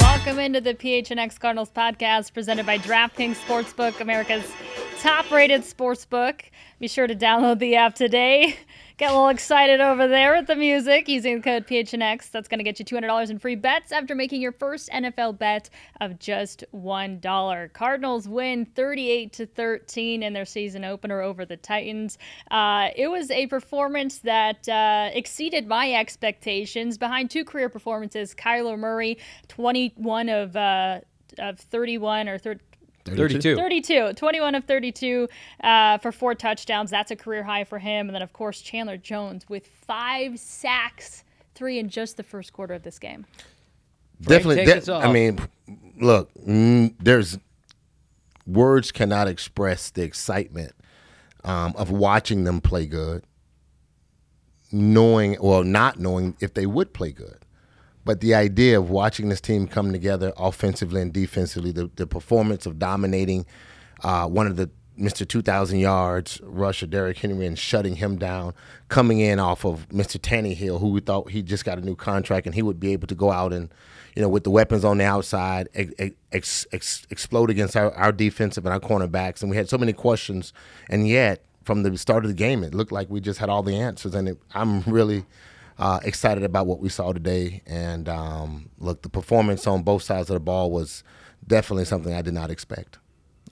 Welcome into the PHNX Cardinals podcast presented by DraftKings Sportsbook, America's top rated sportsbook. Be sure to download the app today. Get a little excited over there with the music using the code PHNX. That's going to get you $200 in free bets after making your first NFL bet of just $1. Cardinals win 38 to 13 in their season opener over the Titans. Uh, it was a performance that uh, exceeded my expectations. Behind two career performances, Kyler Murray, 21 of uh, of 31 or 30, 32. 32. 21 of 32 uh, for four touchdowns. That's a career high for him. And then, of course, Chandler Jones with five sacks, three in just the first quarter of this game. Definitely. take de- I mean, look, mm, there's words cannot express the excitement um, of watching them play good, knowing or not knowing if they would play good. But the idea of watching this team come together offensively and defensively, the, the performance of dominating uh, one of the Mr. 2,000 yards rusher Derrick Henry and shutting him down, coming in off of Mr. Tannehill, who we thought he just got a new contract and he would be able to go out and, you know, with the weapons on the outside, ex- ex- explode against our, our defensive and our cornerbacks. And we had so many questions. And yet, from the start of the game, it looked like we just had all the answers. And it, I'm really uh, excited about what we saw today. And um, look, the performance on both sides of the ball was definitely something I did not expect.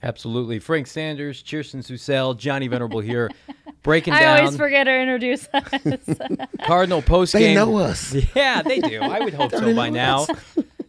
Absolutely. Frank Sanders, Chierstin Susel, Johnny Venerable here, breaking I down I always forget to introduce us. Cardinal postgame. They know us. Yeah, they do. I would hope so by now.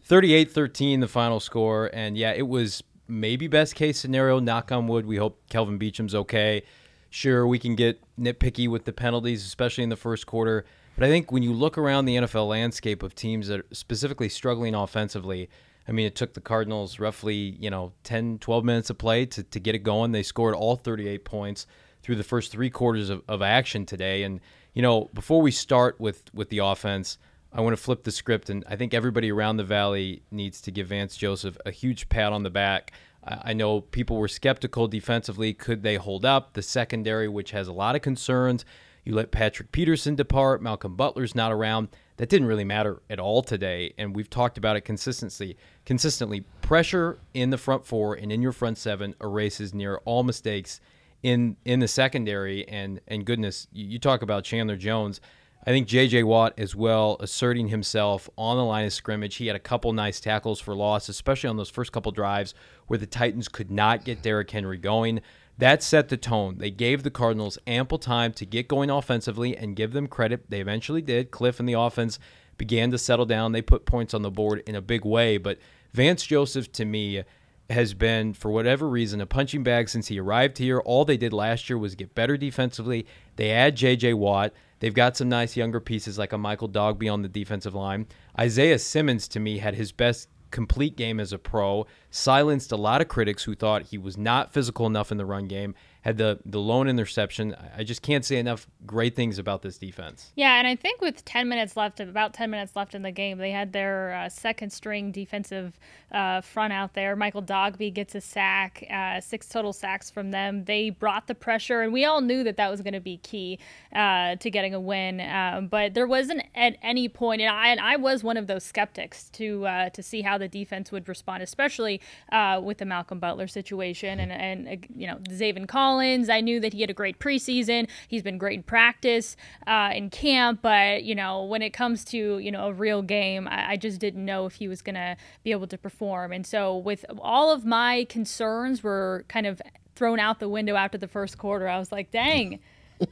38 13, the final score. And yeah, it was maybe best case scenario. Knock on wood. We hope Kelvin Beachum's okay. Sure, we can get nitpicky with the penalties, especially in the first quarter. But I think when you look around the NFL landscape of teams that are specifically struggling offensively, I mean, it took the Cardinals roughly, you know, 10, 12 minutes of play to, to get it going. They scored all 38 points through the first three quarters of, of action today. And, you know, before we start with, with the offense, I want to flip the script. And I think everybody around the Valley needs to give Vance Joseph a huge pat on the back. I I know people were skeptical defensively. Could they hold up? The secondary, which has a lot of concerns. You let Patrick Peterson depart. Malcolm Butler's not around. That didn't really matter at all today, and we've talked about it consistently. Consistently, pressure in the front four and in your front seven erases near all mistakes in in the secondary. And and goodness, you, you talk about Chandler Jones. I think J.J. Watt as well asserting himself on the line of scrimmage. He had a couple nice tackles for loss, especially on those first couple drives where the Titans could not get Derrick Henry going. That set the tone. They gave the Cardinals ample time to get going offensively and give them credit. They eventually did. Kliff and the offense began to settle down. They put points on the board in a big way. But Vance Joseph, to me, has been, for whatever reason, a punching bag since he arrived here. All they did last year was get better defensively. They add J.J. Watt. They've got some nice younger pieces like a Michael Dogbe on the defensive line. Isaiah Simmons, to me, had his best complete game as a pro, silenced a lot of critics who thought he was not physical enough in the run game, had the, the lone interception. I just can't say enough great things about this defense. Yeah, and I think with 10 minutes left, about 10 minutes left in the game, they had their uh, second string defensive uh, front out there. Michael Dogbe gets a sack, uh, six total sacks from them. They brought the pressure, and we all knew that that was going to be key uh, to getting a win. Um, but there wasn't at any point, and I, and I was one of those skeptics to uh, to see how the defense would respond, especially uh, with the Malcolm Butler situation and and you know Zaven Collins Collins. I knew that he had a great preseason. He's been great in practice, uh, in camp, but you know, when it comes to you know a real game, I, I just didn't know if he was going to be able to perform. And so, with all of my concerns were kind of thrown out the window after the first quarter, I was like, dang.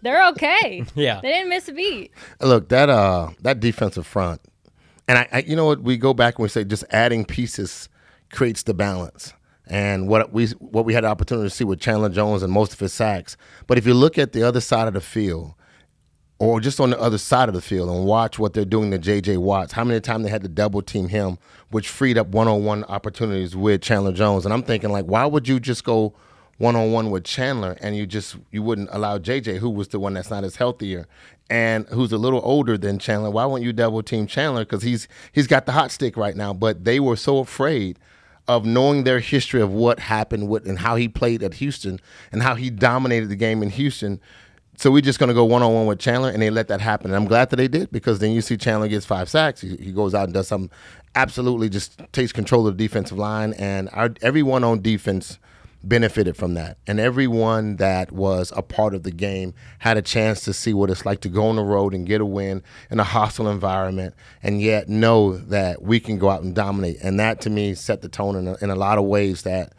They're okay. Yeah. They didn't miss a beat. Look, that uh that defensive front, and I, I you know what we go back and we say just adding pieces creates the balance. And what we what we had the opportunity to see with Chandler Jones and most of his sacks. But if you look at the other side of the field, or just on the other side of the field and watch what they're doing to J.J. Watts. How many times they had to double team him, which freed up one-on-one opportunities with Chandler Jones. And I'm thinking like, why would you just go one-on-one with Chandler and you just you wouldn't allow J.J., who was the one that's not as healthier and who's a little older than Chandler? Why wouldn't you double team Chandler because he's he's got the hot stick right now? But they were so afraid of knowing their history of what happened with and how he played at Houston and how he dominated the game in Houston so we're just going to go one on one with Chandler, and they let that happen. And I'm glad that they did because then you see Chandler gets five sacks. He, he goes out and does something absolutely just takes control of the defensive line, and our, everyone on defense benefited from that. And everyone that was a part of the game had a chance to see what it's like to go on the road and get a win in a hostile environment, and yet know that we can go out and dominate. And that to me set the tone in a, in a lot of ways that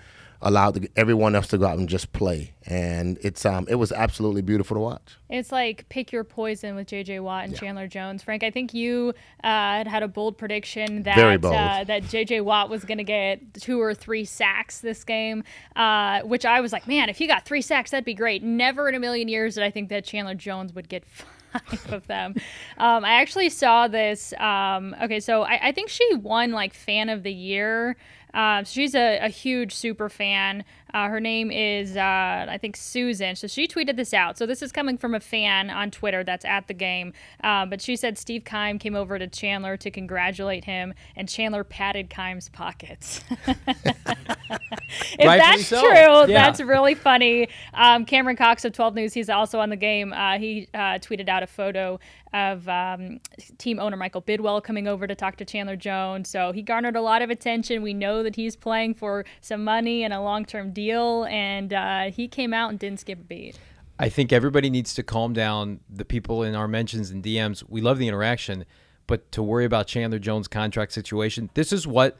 allowed the, everyone else to go out and just play. And it's um it was absolutely beautiful to watch. It's like pick your poison with J.J. Watt and yeah. Chandler Jones. Frank, I think you uh, had had a bold prediction that bold. Uh, that J.J. Watt was going to get two or three sacks this game, uh, which I was like, man, if he got three sacks, that'd be great. Never in a million years did I think that Chandler Jones would get. Five of them. Um, I actually saw this. Um, okay, so I, I think she won like fan of the year uh, she's a, a, huge super fan. Uh, her name is, uh, I think, Susan. So she tweeted this out. So this is coming from a fan on Twitter that's at the game. Uh, but she said Steve Keim came over to Chandler to congratulate him, and Chandler patted Keim's pockets. if that's so. true, yeah. that's really funny. Um, Cameron Cox of 12 News, he's also on the game. Uh, he uh, tweeted out a photo of um, team owner Michael Bidwill coming over to talk to Chandler Jones. So he garnered a lot of attention. We know that he's playing for some money and a long term deal, and uh, he came out and didn't skip a beat. I think everybody needs to calm down. The people in our mentions and DMs, we love the interaction, but to worry about Chandler Jones' contract situation, this is what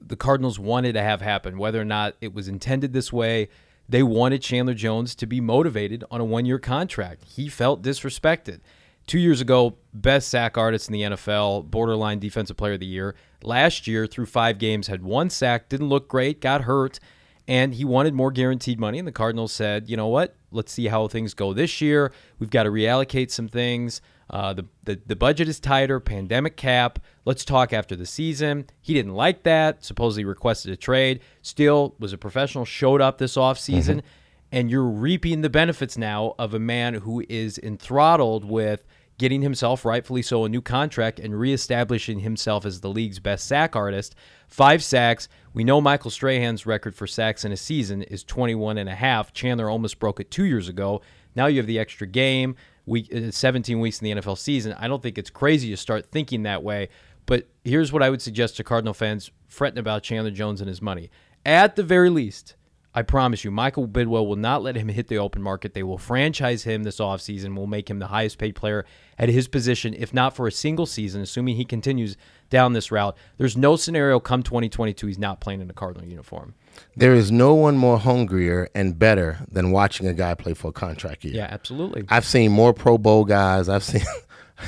the Cardinals wanted to have happen, whether or not it was intended this way. They wanted Chandler Jones to be motivated on a one year contract. He felt disrespected. Two years ago, best sack artist in the NFL, borderline defensive player of the year. Last year, through five games, had one sack, didn't look great, got hurt, and he wanted more guaranteed money. And the Cardinals said, you know what? Let's see how things go this year. We've got to reallocate some things. Uh, the, the the budget is tighter, pandemic cap. Let's talk after the season. He didn't like that. Supposedly requested a trade. Still was a professional. Showed up this offseason. Mm-hmm. And you're reaping the benefits now of a man who is enthralled with getting himself, rightfully so, a new contract and reestablishing himself as the league's best sack artist. Five sacks. We know Michael Strahan's record for sacks in a season is 21 and a half. Chandler almost broke it two years ago. Now you have the extra game, week, uh, 17 weeks in the NFL season. I don't think it's crazy to start thinking that way. But here's what I would suggest to Cardinal fans fretting about Chandler Jones and his money. At the very least, I promise you, Michael Bidwill will not let him hit the open market. They will franchise him this offseason, will make him the highest paid player at his position, if not for a single season, assuming he continues down this route. There's no scenario come 2022 he's not playing in a Cardinal uniform. There is no one more hungrier and better than watching a guy play for a contract year. Yeah, absolutely. I've seen more Pro Bowl guys. I've seen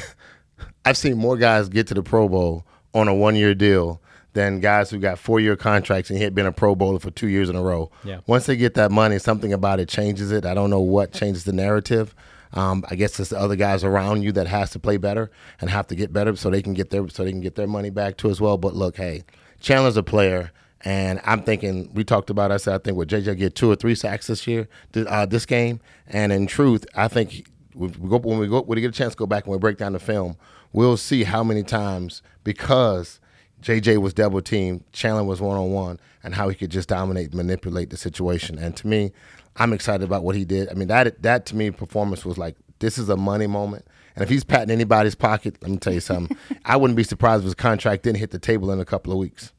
I've seen more guys get to the Pro Bowl on a one year deal than guys who got four year contracts and he had been a Pro Bowler for two years in a row. Yeah. Once they get that money, something about it changes it. I don't know what changes the narrative. Um, I guess it's the other guys around you that has to play better and have to get better so they can get their so they can get their money back too as well. But look, hey, Chandler's a player. And I'm thinking, we talked about, I said, I think with JJ get two or three sacks this year, uh, this game. And in truth, I think we go, when we go, when we get a chance to go back and we break down the film, we'll see how many times because JJ was double teamed, Chandler was one on one, and how he could just dominate, manipulate the situation. And to me, I'm excited about what he did. I mean, that that to me, performance was like this is a money moment. And if he's patting anybody's pocket, let me tell you something. I wouldn't be surprised if his contract didn't hit the table in a couple of weeks.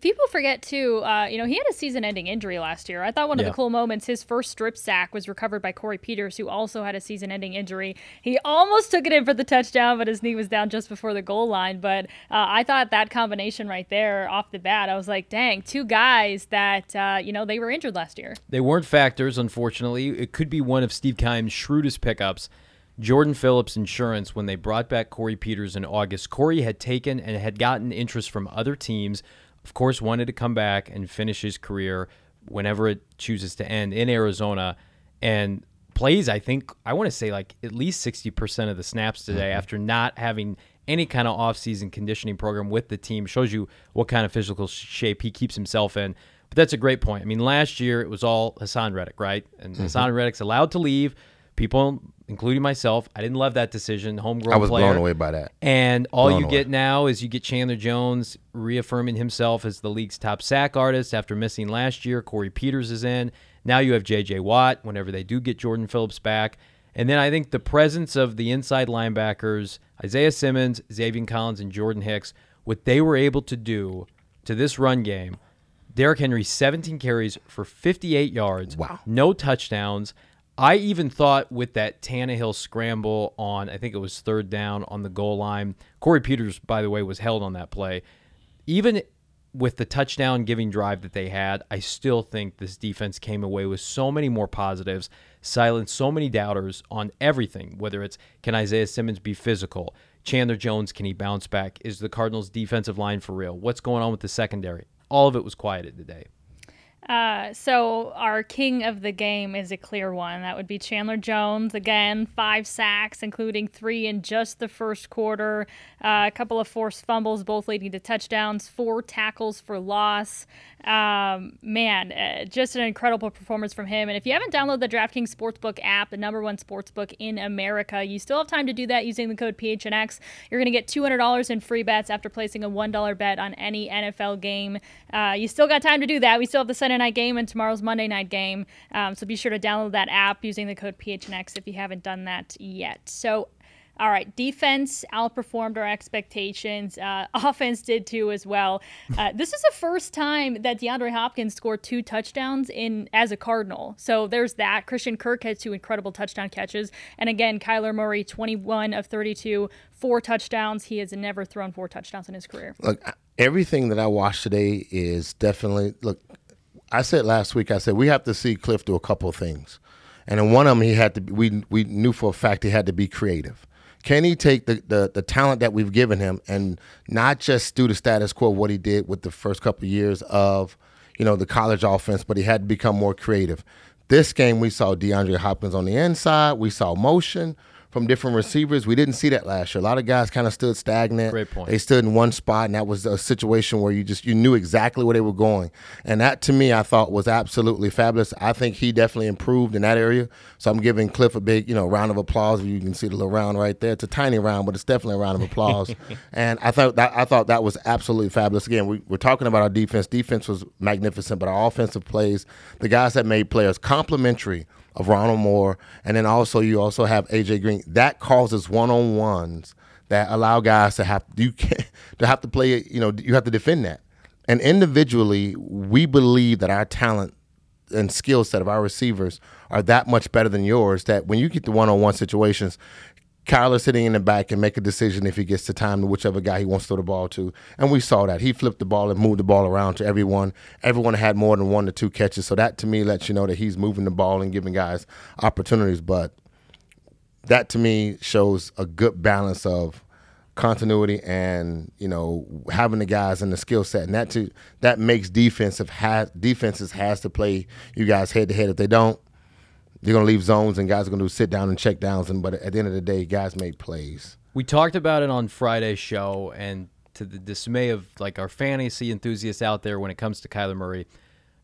People forget too. Uh, you know, he had a season-ending injury last year. I thought one of Yeah. the cool moments, his first strip sack was recovered by Corey Peters, who also had a season-ending injury. He almost took it in for the touchdown, but his knee was down just before the goal line. But uh, I thought that combination right there, off the bat, I was like, dang, two guys that uh, you know they were injured last year. They weren't factors, unfortunately. It could be one of Steve Keim's shrewdest pickups. Jordan Phillips Insurance, when they brought back Corey Peters in August, Corey had taken and had gotten interest from other teams. Of course, wanted to come back and finish his career whenever it chooses to end in Arizona. And plays, I think, I want to say like at least 60% of the snaps today mm-hmm. after not having any kind of offseason conditioning program with the team. Shows you what kind of physical shape he keeps himself in. But that's a great point. I mean, last year it was all Haason Reddick, right? And mm-hmm. Haason Reddick's allowed to leave. People, including myself, I didn't love that decision. Homegrown I was player. blown away by that. And all Blown you away. get now is you get Chandler Jones reaffirming himself as the league's top sack artist after missing last year. Corey Peters is in. Now you have J.J. Watt whenever they do get Jordan Phillips back. And then I think the presence of the inside linebackers, Isaiah Simmons, Zaven Collins, and Jordan Hicks, what they were able to do to this run game. Derrick Henry, 17 carries for 58 yards. Wow. No touchdowns. I even thought with that Tannehill scramble on, I think it was third down on the goal line. Corey Peters, by the way, was held on that play. Even with the touchdown giving drive that they had, I still think this defense came away with so many more positives, silenced so many doubters on everything, whether it's can Isaiah Simmons be physical? Chandler Jones, can he bounce back? Is the Cardinals' defensive line for real? What's going on with the secondary? All of it was quieted today. Uh, so our king of the game is a clear one. That would be Chandler Jones. Again, five sacks, including three in just the first quarter. Uh, a couple of forced fumbles, both leading to touchdowns. Four tackles for loss. Um, man, uh, just an incredible performance from him. And if you haven't downloaded the DraftKings Sportsbook app, the number one sportsbook in America, you still have time to do that using the code PHNX. You're going to get $200 in free bets after placing a $1 bet on any NFL game. Uh, you still got time to do that. We still have the Night game and tomorrow's Monday night game. Um, so be sure to download that app using the code PHNX if you haven't done that yet. So all right, defense outperformed our expectations. Uh, offense did too as well. Uh, this is the first time that DeAndre Hopkins scored two touchdowns in as a Cardinal. So there's that. Christian Kirk had two incredible touchdown catches, and again, Kyler Murray, 21 of 32, four touchdowns. He has never thrown four touchdowns in his career. Look, everything that I watched today is definitely look. I said last week. I said we have to see Kliff do a couple of things, and in one of them he had to. Be, we we knew for a fact he had to be creative. Can he take the, the the talent that we've given him and not just do the status quo what he did with the first couple of years of you know the college offense, but he had to become more creative. This game we saw DeAndre Hopkins on the inside. We saw motion from different receivers. We didn't see that last year. A lot of guys kind of stood stagnant. Great point. They stood in one spot, and that was a situation where you just you knew exactly where they were going. And that to me, I thought was absolutely fabulous. I think he definitely improved in that area. So I'm giving Kliff a big, you know, round of applause. You can see the little round right there. It's a tiny round, but it's definitely a round of applause. and I thought that I thought that was absolutely fabulous. Again, we, we're talking about our defense. Defense was magnificent, but our offensive plays, the guys that made players complementary of Rondale Moore, and then also you also have AJ Green. That causes one on ones that allow guys to have you can to have to play. You know, you have to defend that. And individually, we believe that our talent and skill set of our receivers are that much better than yours that when you get the one on one situations, Kyler sitting in the back and make a decision if he gets the time to whichever guy he wants to throw the ball to. And we saw that. He flipped the ball and moved the ball around to everyone. Everyone had more than one to two catches. So that to me lets you know that he's moving the ball and giving guys opportunities. But that to me shows a good balance of continuity and you know having the guys and the skill set and that to that makes defensive has defenses has to play you guys head to head if they don't you're gonna leave zones and guys are gonna do sit down and check downs and but at the end of the day guys make plays. We talked about it on Friday's show, and to the dismay of like our fantasy enthusiasts out there, when it comes to Kyler Murray,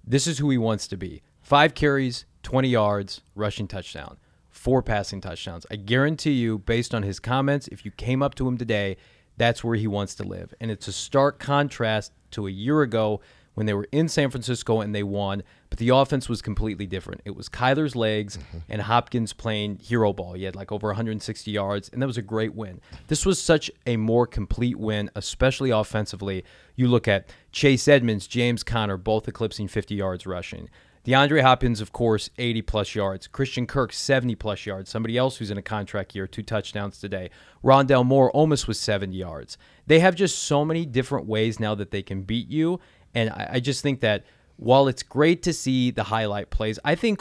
this is who he wants to be: five carries, twenty yards, rushing touchdown, four passing touchdowns. I guarantee you, based on his comments, if you came up to him today, that's where he wants to live, and it's a stark contrast to a year ago when they were in San Francisco and they won, but the offense was completely different. It was Kyler's legs mm-hmm. and Hopkins playing hero ball. He had like over 160 yards, and that was a great win. This was such a more complete win, especially offensively. You look at Chase Edmonds, James Conner, both eclipsing 50 yards rushing. DeAndre Hopkins, of course, 80 plus yards. Christian Kirk, 70 plus yards. Somebody else who's in a contract year, two touchdowns today. Rondale Moore almost was 70 yards. They have just so many different ways now that they can beat you. And I, I just think that while it's great to see the highlight plays, I think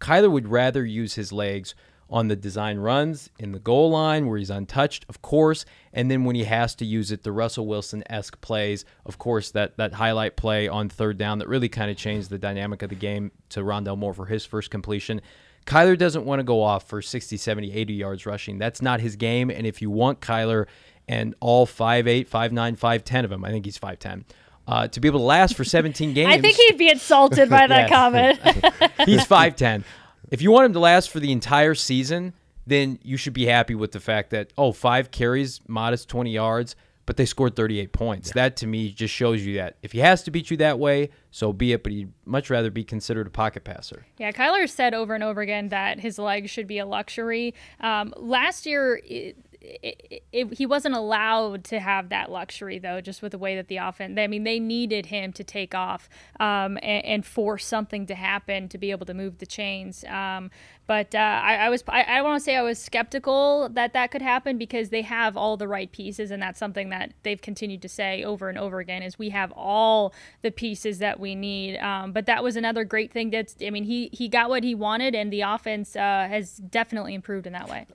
Kyler would rather use his legs on the design runs in the goal line where he's untouched, of course, and then when he has to use it, the Russell Wilson esque plays, of course, that that highlight play on third down that really kind of changed the dynamic of the game to Rondale Moore for his first completion. Kyler doesn't want to go off for 60, 70, 80 yards rushing. That's not his game. And if you want Kyler and all 5'8, 5'9, 5'10 of him, I think he's 5'10. Uh, to be able to last for 17 games. I think he'd be insulted by that comment. he's 5'10. If you want him to last for the entire season, then you should be happy with the fact that, oh, five carries, modest 20 yards, but they scored 38 points. Yeah. That to me just shows you that if he has to beat you that way, so be it, but he'd much rather be considered a pocket passer. Yeah, Kyler said over and over again that his legs should be a luxury. Um, last year, it, it, it, he wasn't allowed to have that luxury though, just with the way that the offense. I mean, they needed him to take off um, and, and, force something to happen to be able to move the chains. Um, but uh, I, I, was I, I want to say I was skeptical that that could happen because they have all the right pieces, and that's something that they've continued to say over and over again is we have all the pieces that we need. Um, but that was another great thing. That's I mean he he got what he wanted, and the offense uh, has definitely improved in that way.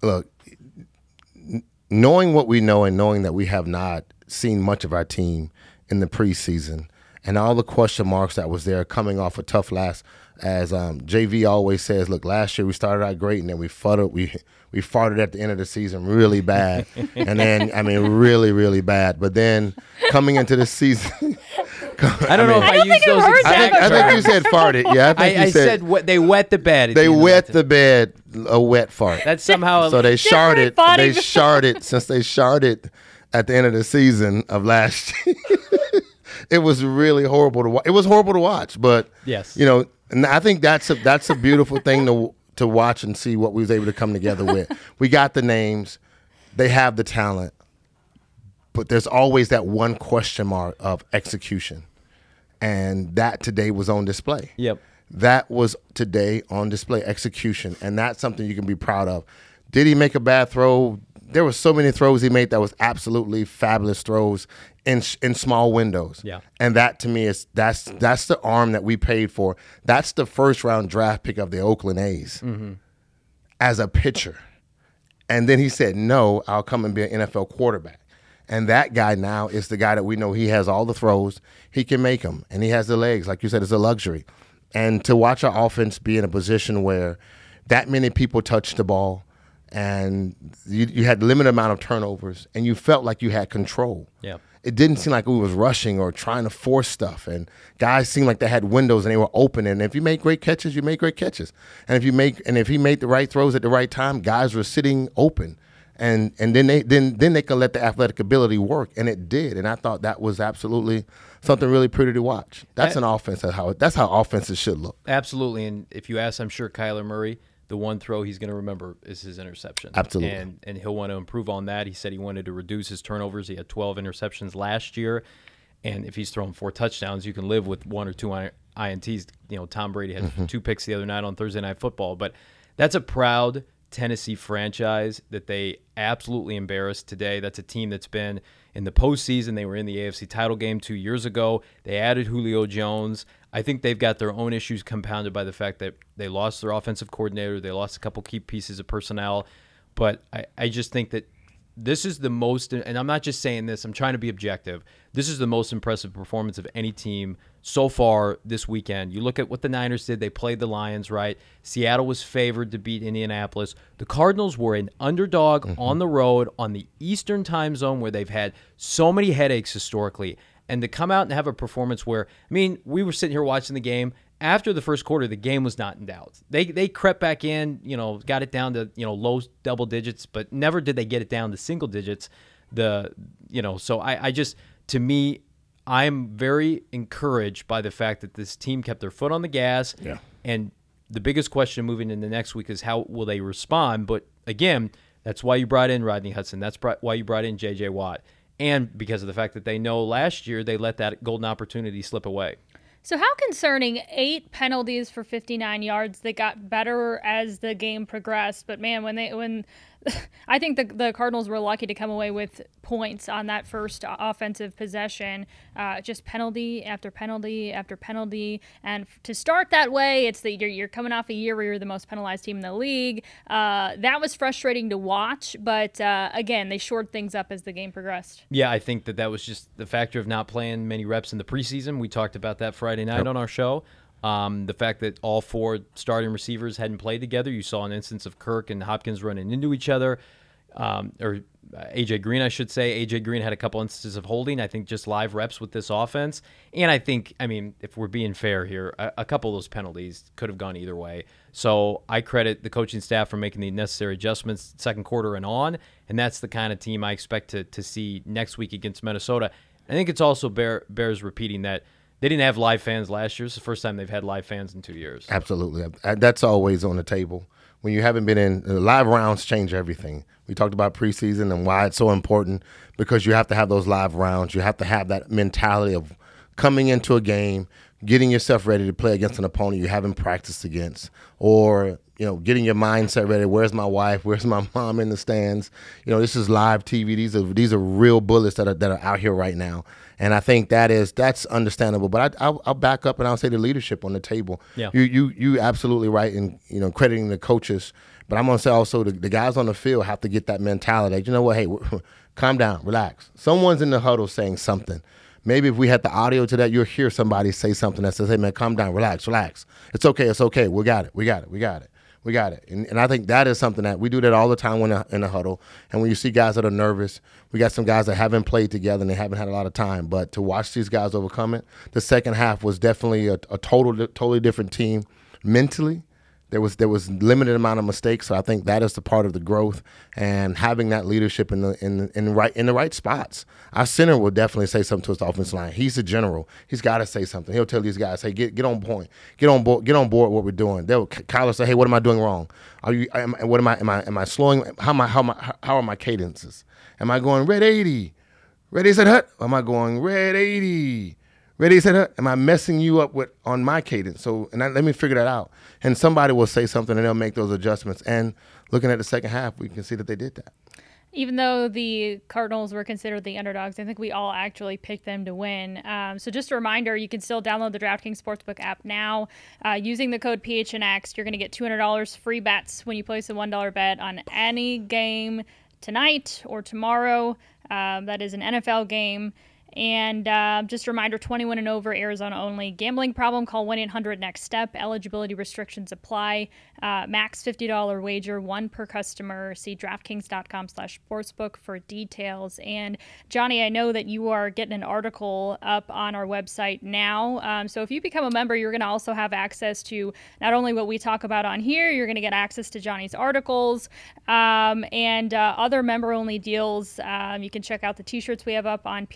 Look, knowing what we know and knowing that we have not seen much of our team in the preseason and all the question marks that was there coming off a tough last as um, JV always says, look, last year we started out great and then we farted we we farted at the end of the season really bad. and then I mean really, really bad. But then coming into the season I don't I know if I, I used those. I think, I think, you said farted. Yeah, I think I, you said, said what, they wet the bed. They wet the bed. A wet fart. That's somehow. so they sharded. They sharded since they sharded at the end of the season of last year. it was really horrible to watch. It was horrible to watch, but yes, you know, and I think that's a that's a beautiful thing to to watch and see what we was able to come together with. we got the names, they have the talent, but there's always that one question mark of execution and that today was on display. Yep. That was today on display execution, and that's something you can be proud of. Did he make a bad throw? There were so many throws he made that was absolutely fabulous throws in in small windows. Yeah. And that to me is that's that's the arm that we paid for. That's the first round draft pick of the Oakland A's mm-hmm. as a pitcher. And then he said, "No, I'll come and be an NFL quarterback." And that guy now is the guy that we know he has all the throws, he can make them, and he has the legs. Like you said, it's a luxury. And to watch our offense be in a position where that many people touch the ball and you, you had limited amount of turnovers and you felt like you had control. Yeah. It didn't seem like we was rushing or trying to force stuff. And guys seemed like they had windows and they were open. And if you make great catches, you make great catches. And if you make and if he made the right throws at the right time, guys were sitting open and and then they then then they can let the athletic ability work, and it did. And I thought that was absolutely something really pretty to watch. That's an offense. That's how that's how offenses should look. Absolutely. And if you ask, I'm sure Kyler Murray, the one throw he's going to remember is his interception. Absolutely. And and he'll want to improve on that. He said he wanted to reduce his turnovers. He had 12 interceptions last year, and if he's throwing four touchdowns, you can live with one or two ints. You know, Tom Brady had mm-hmm. two picks the other night on Thursday Night Football, but that's a proud Tennessee franchise that they absolutely embarrassed today. That's a team that's been in the postseason. They were in the AFC title game two years ago. They added Julio Jones. I think they've got their own issues compounded by the fact that they lost their offensive coordinator. They lost a couple key pieces of personnel. But I, I just think that this is the most, and I'm not just saying this, I'm trying to be objective. This is the most impressive performance of any team so far this weekend. You look at what the Niners did, they played the Lions, right? Seattle was favored to beat Indianapolis. The Cardinals were an underdog mm-hmm. on the road on the Eastern time zone where they've had so many headaches historically. And to come out and have a performance where, I mean, we were sitting here watching the game after the first quarter, the game was not in doubt. They they crept back in, you know, got it down to you know low double digits, but never did they get it down to single digits. The you know, so I I just to me, I'm very encouraged by the fact that this team kept their foot on the gas. Yeah. And the biggest question moving into next week is how will they respond? But again, that's why you brought in Rodney Hudson. That's why you brought in J.J. Watt. And because of the fact that they know last year they let that golden opportunity slip away. So, how concerning eight penalties for 59 yards that got better as the game progressed? But man, when they when I think the, the Cardinals were lucky to come away with points on that first offensive possession. Uh, just penalty after penalty after penalty. And to start that way, it's that you're, you're coming off a year where you're the most penalized team in the league. Uh, that was frustrating to watch. But uh, again, they shored things up as the game progressed. Yeah, I think that that was just the factor of not playing many reps in the preseason. We talked about that Friday night yep. on our show. Um, the fact that all four starting receivers hadn't played together, you saw an instance of Kirk and Hopkins running into each other, um, or uh, AJ Green, I should say. AJ Green had a couple instances of holding. I think just live reps with this offense, and I think, I mean, if we're being fair here, a, a couple of those penalties could have gone either way. So I credit the coaching staff for making the necessary adjustments second quarter and on, and that's the kind of team I expect to to see next week against Minnesota. I think it's also bear, bears repeating that they didn't have live fans last year. It's the first time they've had live fans in two years. Absolutely. Uh, that's always on the table. When you haven't been in, live rounds change everything. We talked about preseason and why it's so important because you have to have those live rounds. You have to have that mentality of coming into a game, getting yourself ready to play against an opponent you haven't practiced against, or you know, getting your mindset ready. Where's my wife? Where's my mom in the stands? You know, this is live TV. These are these are real bullets that are that are out here right now. And I think that is that's understandable. But I, will back up and I'll say the leadership on the table. Yeah. You you you absolutely right in you know crediting the coaches. But I'm gonna say also the, the guys on the field have to get that mentality. You know what? Hey, calm down, relax. Someone's in the huddle saying something. Maybe if we had the audio to that, you'll hear somebody say something that says, "Hey man, calm down, relax, relax. It's okay, it's okay. We got it, we got it, we got it." we got it. And, and I think that is something that we do that all the time when in a huddle. And when you see guys that are nervous, we got some guys that haven't played together and they haven't had a lot of time. But to watch these guys overcome it, the second half was definitely a, a total, totally different team mentally there was there was limited amount of mistakes. So I think that is the part of the growth and having that leadership in the in in right in the right spots. Our center will definitely say something to his offensive line. He's the general. He's got to say something. He'll tell these guys, "Hey, get get on point. Get on board. Get on board. What we're doing." They'll Kyler say, "Hey, what am I doing wrong? Are you? Am, what am I? Am I? Am I slowing? How am I? How am I? How are my cadences? Am I going red eighty? Red eighty said hut. Am I going red eighty? Ready? Said, "Am I messing you up with on my cadence?" So, and I, let me figure that out. And somebody will say something, and they'll make those adjustments. And looking at the second half, we can see that they did that. Even though the Cardinals were considered the underdogs, I think we all actually picked them to win. Um, so, just a reminder you can still download the DraftKings Sportsbook app now. Uh, using the code PHNX, you're going to get $200 free bets when you place a $1 bet on any game tonight or tomorrow. Um, that is an NFL game. And uh, just a reminder 21 and over, Arizona only. Gambling problem, call 1 800 NEXT STEP. Eligibility restrictions apply. Uh, max $50 wager, one per customer. See DraftKings.com slash sportsbook for details. And Johnny, I know that you are getting an article up on our website now. Um, so if you become a member, you're going to also have access to not only what we talk about on here, you're going to get access to Johnny's articles um, and uh, other member only deals. Um, you can check out the t shirts we have up on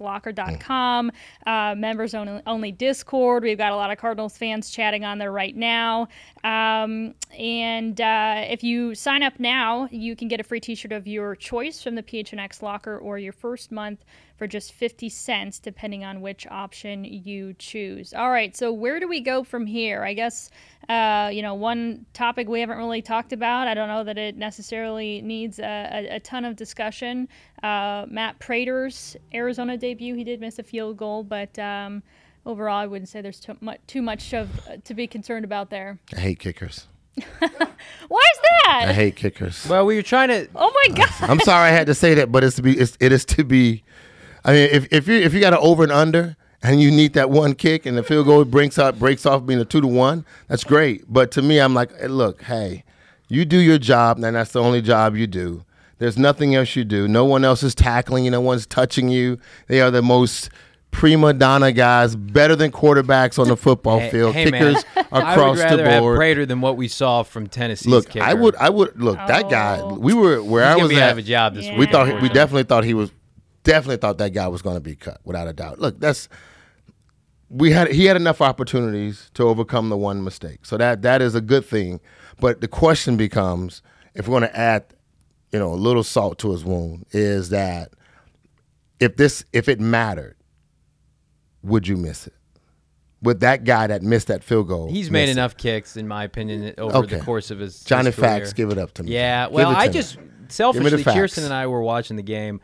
phnxlocker.com, uh, members only, only Discord. We've got a lot of Cardinals fans chatting on there right now. Um, and uh, if you sign up now, you can get a free t shirt of your choice from the PHNX locker or your first month for just 50 cents, depending on which option you choose. All right, so where do we go from here? I guess, uh, you know, one topic we haven't really talked about, I don't know that it necessarily needs a, a, a ton of discussion. Uh, Matt Prater's Arizona debut, he did miss a field goal, but. Um, overall, I wouldn't say there's too much, too much of, uh, to be concerned about there. I hate kickers. Why is that? I hate kickers. Well, we were trying to. Oh my god! I'm sorry I had to say that, but it's to be. It's, it is to be. I mean, if if you if you got an over and under and you need that one kick and the field goal breaks out breaks off being a two to one, that's great. But to me, I'm like, hey, look, hey, you do your job, and that's the only job you do. There's nothing else you do. No one else is tackling you. No one's touching you. They are the most prima donna guys, better than quarterbacks on the football hey, field, hey, kickers man. across I would rather the board. Have Prater than what we saw from Tennessee. Look, kicker. I would, I would look Oh. that guy. Oh. We were where He's I was be at. have a job this Yeah. week. we thought we definitely thought he was definitely thought that guy was going to be cut without a doubt. Look, that's we had he had enough opportunities to overcome the one mistake, so that that is a good thing. But the question becomes, if we're going to add, you know, a little salt to his wound, is that if this if it mattered, would you miss it? With that guy that missed that field goal, He's made it? enough kicks, in my opinion, over Okay. the course of his Johnny his. Facts, give it up to me. Yeah, well, I just me selfishly. Chierstin and I were watching the game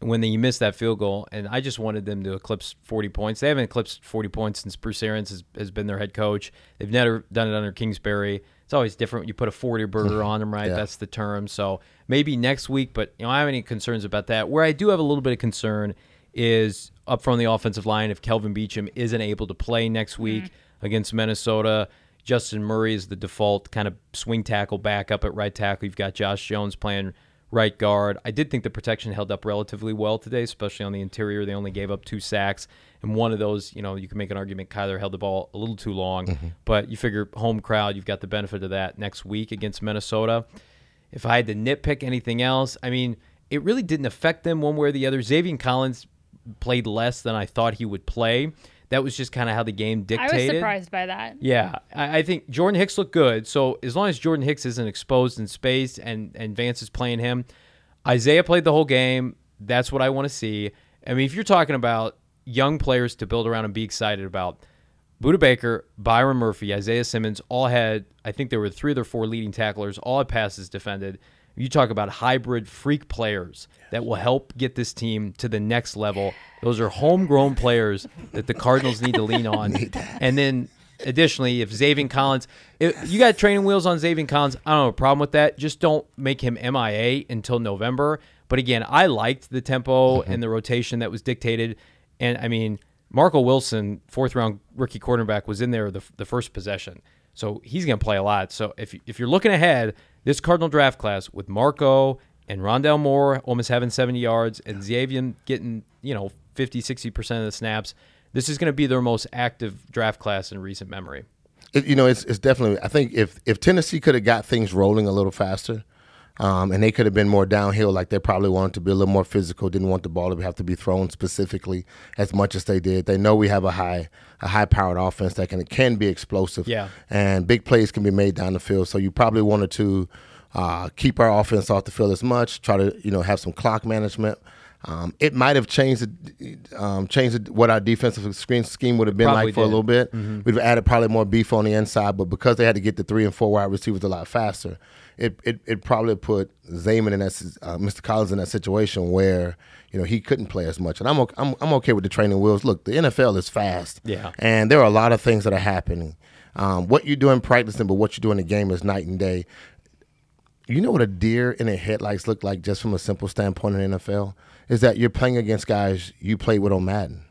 when he missed that field goal, and I just wanted them to eclipse 40 points. They haven't eclipsed 40 points since Bruce Arians has, has been their head coach. They've never done it under Kingsbury. It's always different when you put a 40 burger on them, right? Yeah. That's the term. So maybe next week, but you know, I don't have any concerns about that. Where I do have a little bit of concern is up front on the offensive line if Kelvin Beachum isn't able to play next mm-hmm. week against Minnesota. Justin Murray is the default kind of swing tackle back up at right tackle. You've got Josh Jones playing right guard. I did think the protection held up relatively well today, especially on the interior. They only gave up two sacks. And one of those, you know, you can make an argument Kyler held the ball a little too long. Mm-hmm. But you figure home crowd, you've got the benefit of that next week against Minnesota. If I had to nitpick anything else, I mean, it really didn't affect them one way or the other. Zaven Collins played less than I thought he would play. That was just kind of how the game dictated. I was surprised by that. Yeah, I, I think Jordan Hicks looked good. So as long as Jordan Hicks isn't exposed in space and and Vance is playing him, Isaiah played the whole game. That's what I want to see. I mean, if you're talking about young players to build around and be excited about, Budda Baker, Byron Murphy, Isaiah Simmons all had. I think there were three of their four leading tacklers. All had passes defended. You talk about hybrid freak players that will help get this team to the next level. Those are homegrown players that the Cardinals need to lean on. And then additionally, if Zaven Collins, if you got training wheels on Zaven Collins, I don't have a problem with that. Just don't make him MIA until November. But again, I liked the tempo mm-hmm. and the rotation that was dictated. And I mean, Marco Wilson, fourth round rookie quarterback, was in there the, the first possession. So he's going to play a lot. So if, if you're looking ahead, this Cardinal draft class with Marco and Rondale Moore almost having 70 yards and Zaven getting, you know, 50, 60% of the snaps, this is going to be their most active draft class in recent memory. It, you know, it's it's definitely. I think if if Tennessee could have got things rolling a little faster, um, and they could have been more downhill, like they probably wanted to be a little more physical, didn't want the ball to have to be thrown specifically as much as they did. They know we have a high a high powered offense that can can be explosive, Yeah. and big plays can be made down the field. So you probably wanted to uh, keep our offense off the field as much, try to you know have some clock management. Um, it might have changed the, um, changed what our defensive screen scheme would have been Probably like for a little bit. We'd have added probably more beef on the inside, but because they had to get the three and four wide receivers a lot faster, it it, it probably put Zaven in that uh, Mr. Collins in that situation where you know he couldn't play as much. And I'm okay, I'm I'm okay with the training wheels. Look, the NFL is fast, Yeah. and there are a lot of things that are happening. Um, what you do in practicing, but what you do in the game is night and day. You know what a deer in the headlights look like just from a simple standpoint in the NFL? Is that you're playing against guys you played with on Madden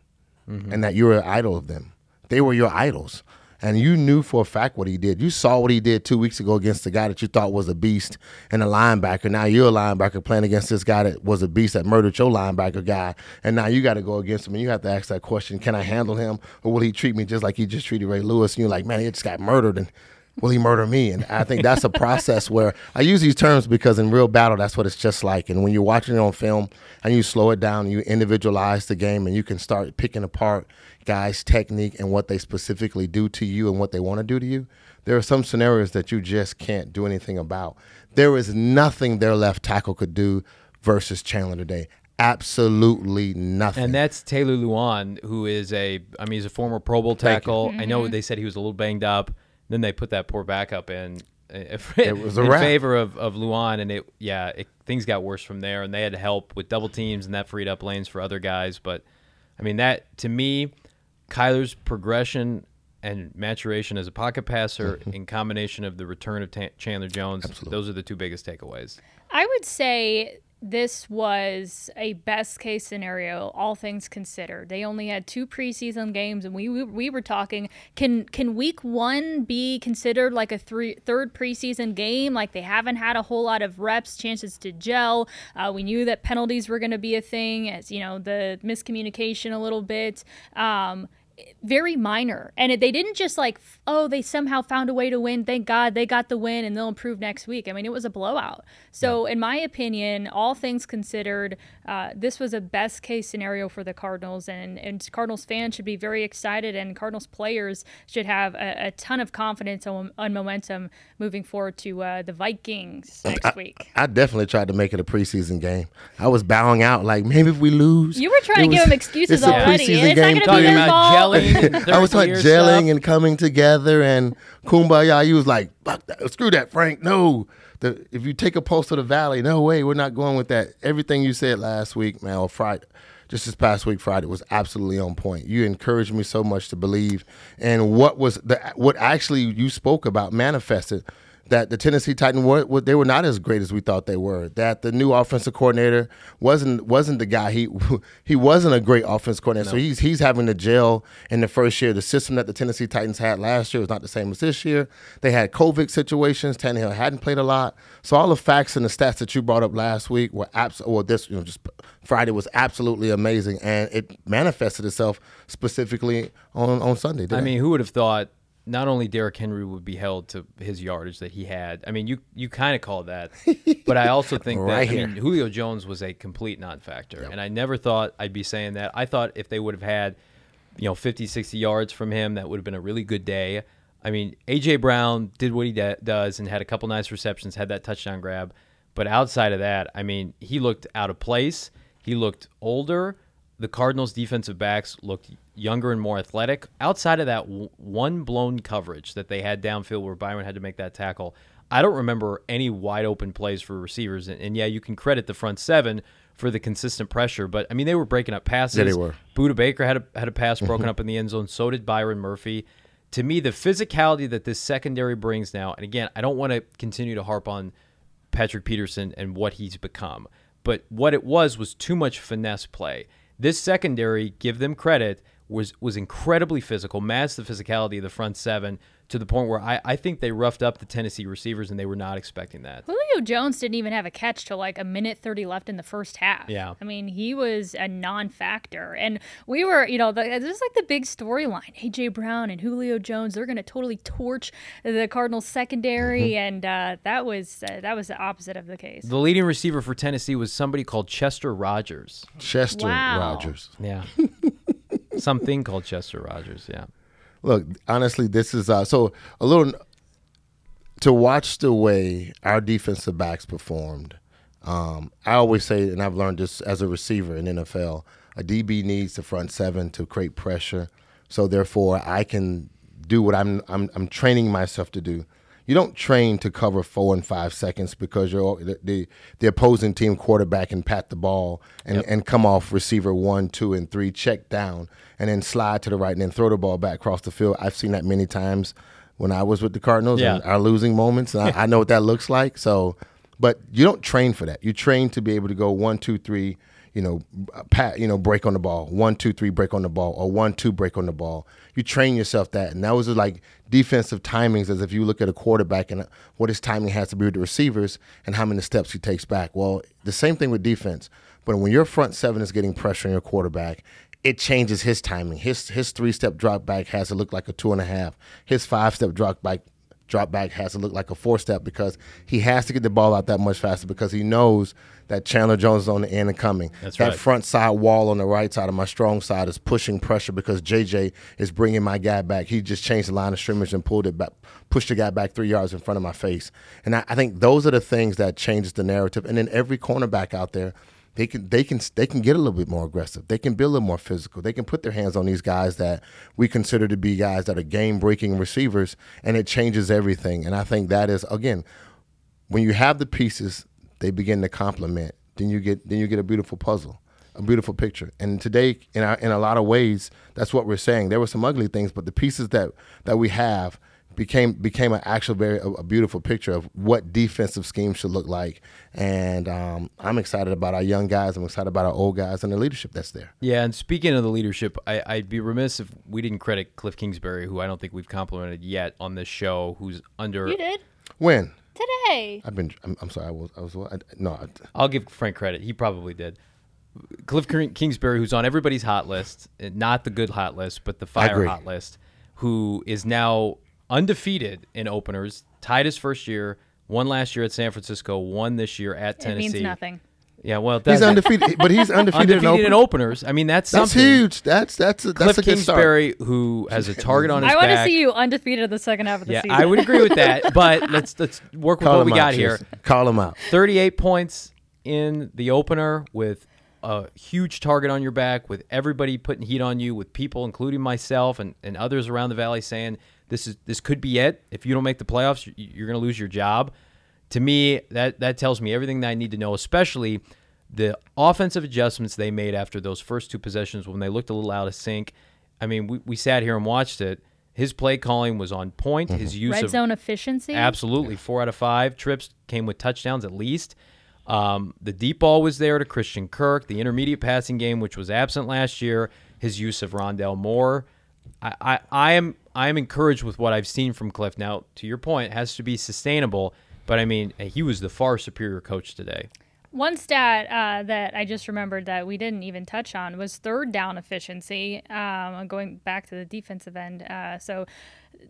and that you were an idol of them. They were your idols. And you knew for a fact what he did. You saw what he did two weeks ago against the guy that you thought was a beast and a linebacker. Now you're a linebacker playing against this guy that was a beast that murdered your linebacker guy. And now you got to go against him and you have to ask that question Can I handle him? Or will he treat me just like he just treated Ray Lewis? And you're like, Man, he just got murdered. And will he murder me? And I think that's a process where I use these terms because in real battle, that's what it's just like. And when you're watching it on film and you slow it down, you individualize the game, and you can start picking apart guys' technique and what they specifically do to you and what they want to do to you. There are some scenarios that you just can't do anything about. There is nothing their left tackle could do versus Chandler today. Absolutely nothing. And that's Taylor Lewan, who is a, I mean, he's a former Pro Bowl Thank you. tackle. I know they said he was a little banged up. Then they put that poor backup in. uh, It was a in wrap. favor of, of Lewan, and it yeah, it, things got worse from there, and they had to help with double teams, and that freed up lanes for other guys. But I mean, that to me, Kyler's progression and maturation as a pocket passer, in combination of the return of Ta- Chandler Jones, those are the two biggest takeaways. I would say this was a best case scenario, all things considered. They only had two preseason games, and we we, we were talking can can week one be considered like a three, third preseason game? Like they haven't had a whole lot of reps, chances to gel. Uh, we knew that penalties were going to be a thing, as you know the miscommunication a little bit. Um, very minor. And they didn't just like, oh, they somehow found a way to win. Thank God they got the win and they'll improve next week. I mean, it was a blowout. So, in my opinion, all things considered, uh, this was a best case scenario for the Cardinals. And, and Cardinals fans should be very excited, and Cardinals players should have a, a ton of confidence on, on momentum moving forward to uh, the Vikings next week. I definitely tried to make it a preseason game. I was bowing out like maybe if we lose. You were trying it to give them him excuses it's a already. preseason It's not going to be Talking his about fault. gelling. I was third like year gelling stuff. and coming together and kumbaya. You was like, Fuck that, screw that, Frank. No, the, if you take a pulse to the valley, no way, we're not going with that. Everything you said last week, man, or Friday, just this past week, Friday was absolutely on point. You encouraged me so much to believe, and what was the what actually you spoke about manifested. That the Tennessee Titans were, were they were not as great as we thought they were. That the new offensive coordinator wasn't wasn't the guy he he wasn't a great offensive coordinator. So he's he's having to gel in the first year. The system that the Tennessee Titans had last year was not the same as this year. They had COVID situations. Tannehill hadn't played a lot. So all the facts and the stats that you brought up last week were absolutely well this you know just Friday was absolutely amazing and it manifested itself specifically on on Sunday. I didn't it? mean, who would have thought not only Derrick Henry would be held to his yardage that he had. I mean, you you kind of called that, but I also think Right that I here. mean Julio Jones was a complete non-factor, and I never thought I'd be saying that. I thought if they would have had, you know, 50, 60 yards from him, that would have been a really good day. I mean, AJ Brown did what he da- does and had a couple nice receptions, had that touchdown grab, but outside of that, I mean, he looked out of place. He looked older. The Cardinals' defensive backs looked younger and more athletic. Outside of that w- one blown coverage that they had downfield where Byron had to make that tackle, I don't remember any wide open plays for receivers. And, and yeah, you can credit the front seven for the consistent pressure, but I mean, they were breaking up passes. Yeah, they were. Budda Baker had a, had a pass mm-hmm. broken up in the end zone. So did Byron Murphy. To me, the physicality that this secondary brings now, and again, I don't want to continue to harp on Patrick Peterson and what he's become, but what it was was too much finesse play. This secondary, give them credit, was was incredibly physical, matched the physicality of the front seven to the point where I, I think they roughed up the Tennessee receivers and they were not expecting that. Julio Jones didn't even have a catch till like a minute 30 left in the first half. Yeah. I mean, he was a non factor. And we were, you know, the, this is like the big storyline. A.J. Brown and Julio Jones, they're going to totally torch the Cardinals secondary. Mm-hmm. And uh, that was uh, that was the opposite of the case. The leading receiver for Tennessee was somebody called Chester Rogers. Chester Wow. Rogers. Yeah. Something called Chester Rogers, yeah. Look, honestly, this is uh, so a little to watch the way our defensive backs performed. Um, I always say, and I've learned this as a receiver in NFL, a DB needs the front seven to create pressure. So therefore, I can do what I'm I'm, I'm training myself to do. You don't train to cover four and five seconds because you're the the, the opposing team quarterback can pat the ball and, and come off receiver one, two, and three, check down, and then slide to the right and then throw the ball back across the field. I've seen that many times when I was with the Cardinals Yeah. and our losing moments, and I, I know what that looks like. So, but you don't train for that. You train to be able to go one, two, three. You know, pat. You know, break on the ball. One, two, three, break on the ball, or one, two, break on the ball. You train yourself that, and that was like defensive timings. As if you look at a quarterback and uh, what his timing has to be with the receivers and how many steps he takes back. Well, the same thing with defense. But when your front seven is getting pressure on your quarterback, it changes his timing. His his three step drop back has to look like a two and a half. His five step drop back drop back has to look like a four step because he has to get the ball out that much faster because he knows that Chandler Jones is on the end and coming. That's that right. front side wall on the right side of my strong side is pushing pressure because JJ is bringing my guy back. He just changed the line of scrimmage and pulled it back, pushed the guy back three yards in front of my face. And I, I think those are the things that changes the narrative. And then every cornerback out there they can they can they can get a little bit more aggressive. They can be a little more physical. They can put their hands on these guys that we consider to be guys that are game breaking receivers, and it changes everything. And I think that is again, when you have the pieces, they begin to complement. Then you get then you get a beautiful puzzle, a beautiful picture. And today, in our, in a lot of ways, that's what we're saying. There were some ugly things, but the pieces that that we have became became an actual very a, a beautiful picture of what defensive schemes should look like. And um, I'm excited about our young guys. I'm excited about our old guys and the leadership that's there. Yeah, and speaking of the leadership, I, I'd be remiss if we didn't credit Kliff Kingsbury, who I don't think we've complimented yet on this show, who's under. You did When today. I've been, I'm, I'm sorry, I was, I was, I, no, I, I'll give Frank credit. He probably did. Kliff Kingsbury, who's on everybody's hot list, eh, not the good hot list, but the fire hot list, who is now undefeated in openers, tied his first year, won last year at San Francisco, won this year at It Tennessee. means nothing. Yeah, well, He's undefeated, but he's undefeated, undefeated in in openers. I mean, that's That's something. huge. That's that's a, that's Kliff a good start. Kingsbury, who has a target on his back. I want to see you undefeated in the second half of the yeah, season. I would agree with that, but let's let's work with Call what him we out, got here. Jason. Call him out. 38 points in the opener with a huge target on your back, with everybody putting heat on you, with people, including myself and, and others around the valley, saying this is this could be it. If you don't make the playoffs, you- you're going to lose your job. To me, that that tells me everything that I need to know, especially the offensive adjustments they made after those first two possessions when they looked a little out of sync. I mean, we, we sat here and watched it. His play calling was on point. His use Red of zone efficiency. Absolutely. Four out of five trips came with touchdowns at least. Um, the deep ball was there to Christian Kirk. The intermediate passing game, which was absent last year, his use of Rondale Moore. I, I, I am I am encouraged with what I've seen from Kliff. Now, to your point, has to be sustainable. But I mean, he was the far superior coach today. One stat uh, that I just remembered that we didn't even touch on was third down efficiency. Um, going back to the defensive end, uh, so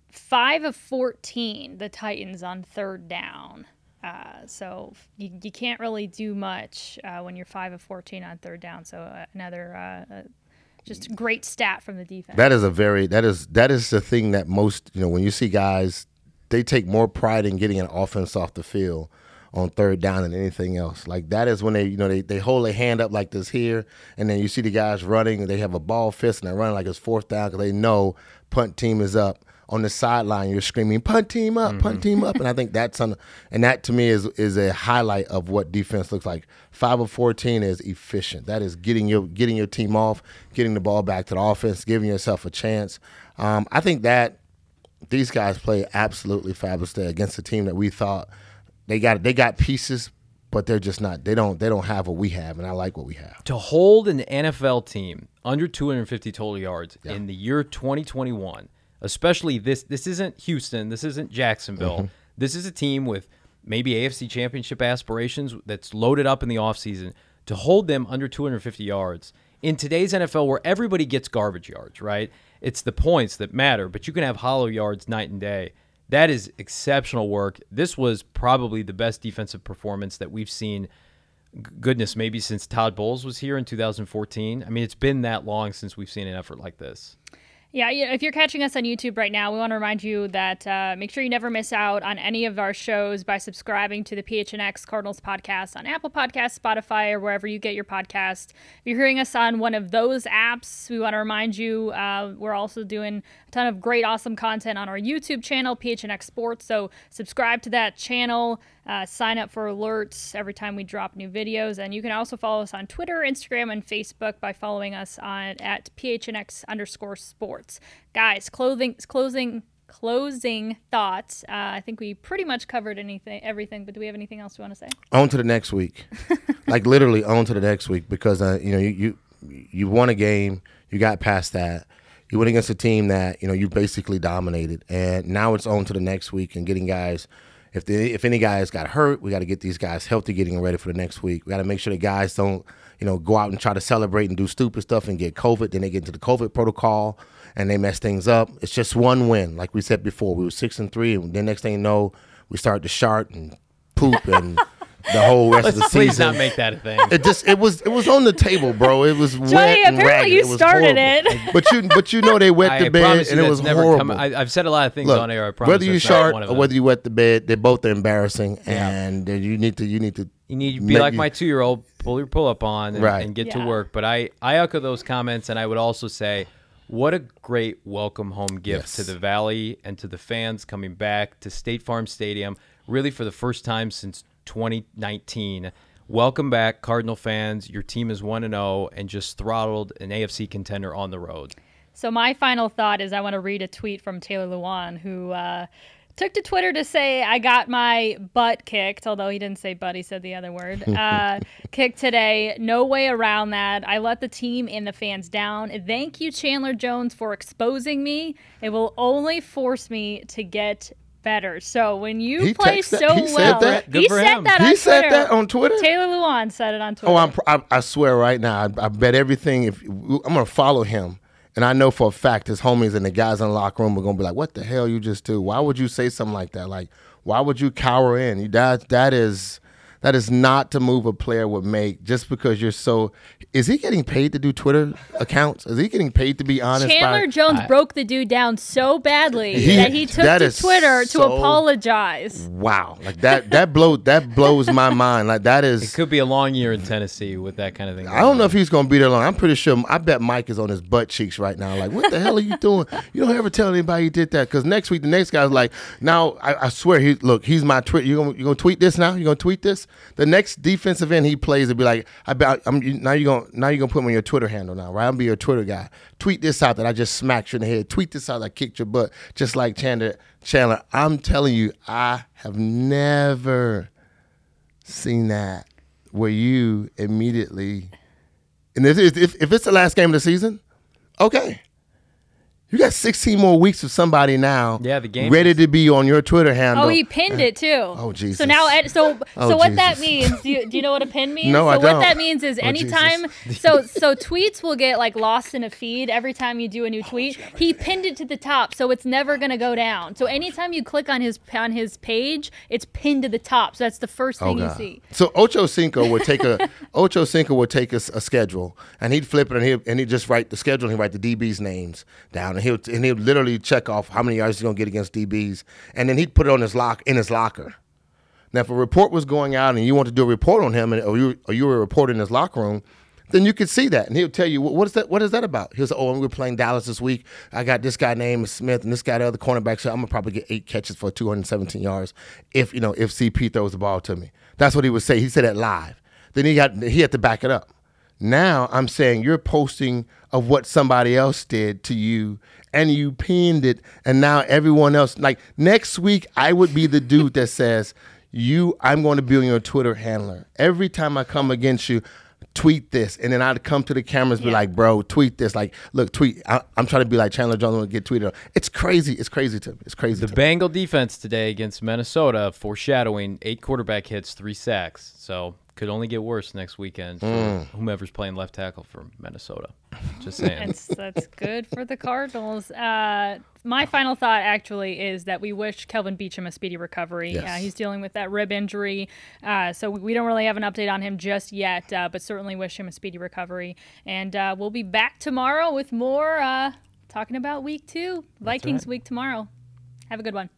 five of fourteen, the Titans on third down. Uh, so you, you can't really do much uh, when you're five of fourteen on third down. So uh, another uh, just great stat from the defense. That is a very that is that is the thing that most you know when you see guys, they take more pride in getting an offense off the field on third down than anything else. Like that is when they you know they, they hold their hand up like this here, and then you see the guys running and they have a ball fist and they're running like it's fourth down because they know punt team is up. On the sideline, you're screaming punt team up, punt team up, and I think that's on, and that to me is is a highlight of what defense looks like. Five of fourteen is efficient. That is getting your getting your team off, getting the ball back to the offense, giving yourself a chance. Um, I think that these guys play absolutely fabulous day against a team that we thought they got they got pieces, but they're just not. They don't they don't have what we have, and I like what we have. to hold an NFL team under 250 total yards in the year 2021, especially this this isn't Houston, this isn't Jacksonville. Mm-hmm. This is a team with maybe AFC championship aspirations that's loaded up in the offseason to hold them under 250 yards. In today's NFL where everybody gets garbage yards, right? It's the points that matter, but you can have hollow yards night and day. That is exceptional work. This was probably the best defensive performance that we've seen goodness, maybe since Todd Bowles was here in 2014. I mean, it's been that long since we've seen an effort like this. Yeah, if you're catching us on YouTube right now, we want to remind you that uh, make sure you never miss out on any of our shows by subscribing to the PHNX Cardinals podcast on Apple Podcasts, Spotify, or wherever you get your podcast. If you're hearing us on one of those apps, we want to remind you uh, we're also doing a ton of great, awesome content on our YouTube channel, PHNX Sports. So subscribe to that channel. Uh, sign up for alerts every time we drop new videos, and you can also follow us on Twitter, Instagram, and Facebook by following us on at PHNX underscore Sports. Guys, clothing, closing, closing thoughts. Uh, I think we pretty much covered anything, everything. But do we have anything else we want to say? on to the next week. like literally on to the next week because uh, you know you, you you won a game, you got past that. You went against a team that you know you basically dominated, and now it's on to the next week and getting guys. If the, if any guys got hurt, we got to get these guys healthy, getting ready for the next week. We got to make sure the guys don't you know go out and try to celebrate and do stupid stuff and get COVID. Then they get into the COVID protocol and they mess things up. It's just one win, like we said before. We were six and three, and then next thing you know, we start to shart and poop and the whole rest of the Let's season. please not make that a thing. It just it was it was on the table, bro. It was wet and apparently ragged. you it started horrible. it. But you but you know they wet I the bed promise and you it that's was never horrible. come. I, I've said a lot of things Look, on air. I promise whether you that's not shart one of or them. whether you wet the bed, they're both embarrassing, and then you need to you need to You need to be make- like my two year old, pull your pull up on and, Right. and get Yeah. to work. But I, I echo those comments, and I would also say, what a great welcome home gift Yes. to the Valley and to the fans coming back to State Farm Stadium, really for the first time since 2019. Welcome back, Cardinal fans. Your team is 1 0 and just throttled an AFC contender on the road. So my final thought is I want to read a tweet from Taylor Lewan who uh, took to Twitter to say I got my butt kicked, although he didn't say butt, he said the other word. Uh, kicked today. No way around that. I let the team and the fans down. Thank you, Chandler Jones, for exposing me. It will only force me to get better. So when you He play texted that- so he said well, that? Good he said him. that He on said Twitter. that on Twitter? Taylor Lewan said it on Twitter. Oh, I'm, I, I swear right now, I, I bet everything. If I'm gonna follow him, and I know for a fact his homies and the guys in the locker room are gonna be like, "What the hell you just do? Why would you say something like that? Like, why would you cower in? You- That that is that is not the move a player would make just because you're so. Is he getting paid to do Twitter accounts? Is he getting paid to be honest? Chandler by, Jones broke the dude down so badly He- that he took that to is Twitter to apologize. Wow, like that that blow that blows my mind. Like that is. It could be a long year in Tennessee with that kind of thing. I don't know if he's gonna be there long. I'm pretty sure. I bet Mike is on his butt cheeks right now. Like, what the hell are you doing? You don't ever tell anybody you did that. Because next week, the next guy's like, now I, I swear, he look, he's my tweet. You gonna you gonna tweet this now? You gonna tweet this? The next defensive end he plays will be like, I bet I'm now you're gonna now you're gonna put me on your Twitter handle now, right? I'm gonna be your Twitter guy. Tweet this out that I just smacked you in the head. Tweet this out that I kicked your butt, just like Chandler. Chandler, I'm telling you, I have never seen that where you immediately and if, if, if it's the last game of the season, okay. You got 16 more weeks of somebody now. Yeah, the game ready is- to be on your Twitter handle. Oh, he pinned it too. Oh, Jesus. So now, Ed, so Oh, so what that means? Do you, do you know what a pin means? No, so I what don't. what that means is Oh, anytime. so so tweets will get like lost in a feed every time you do a new Oh, tweet. He pinned it to the top, so it's never gonna go down. So anytime you click on his on his page, it's pinned to the top. So that's the first Oh, thing you see. So Ocho Cinco would take a Ocho Cinco would take a schedule and he'd flip it and he and he'd just write the schedule and he'd write the DBs names down and he'll and he'll literally check off how many yards he's gonna get against DBs and then he'd put it on his lock in his locker. Now, if a report was going out and you want to do a report on him, and, or you or you were a reporter in his locker room, then you could see that, and he'll tell you "What- what is that? What is that about? He'll say, "Oh, we're playing Dallas this week. I got this guy named Smith, and this guy the other cornerback. So I'm gonna probably get eight catches for 217 yards if you know if CP throws the ball to me." That's what he would say. He said that live. Then he got he had to back it up. Now I'm saying you're posting of what somebody else did to you and you pinned it and now everyone else like next week I would be the dude that says you I'm going to be on your Twitter handler. Every time I come against you tweet this. And then I'd come to the cameras be like bro tweet this. Like look tweet. I, I'm trying to be like Chandler Jones and get tweeted. It's crazy. It's crazy to me. It's crazy The. Bengal defense today against Minnesota, foreshadowing eight quarterback hits, three sacks. So could only get worse next weekend for Mm. whomever's playing left tackle for Minnesota. Just saying. That's that's good for the Cardinals. Uh, my final thought actually is that we wish Kelvin Beachum a speedy recovery. Yes. Uh, he's dealing with that rib injury, uh, so we don't really have an update on him just yet. Uh, but certainly wish him a speedy recovery. And uh, we'll be back tomorrow with more uh, talking about Week Two, Vikings right. Week tomorrow. Have a good one.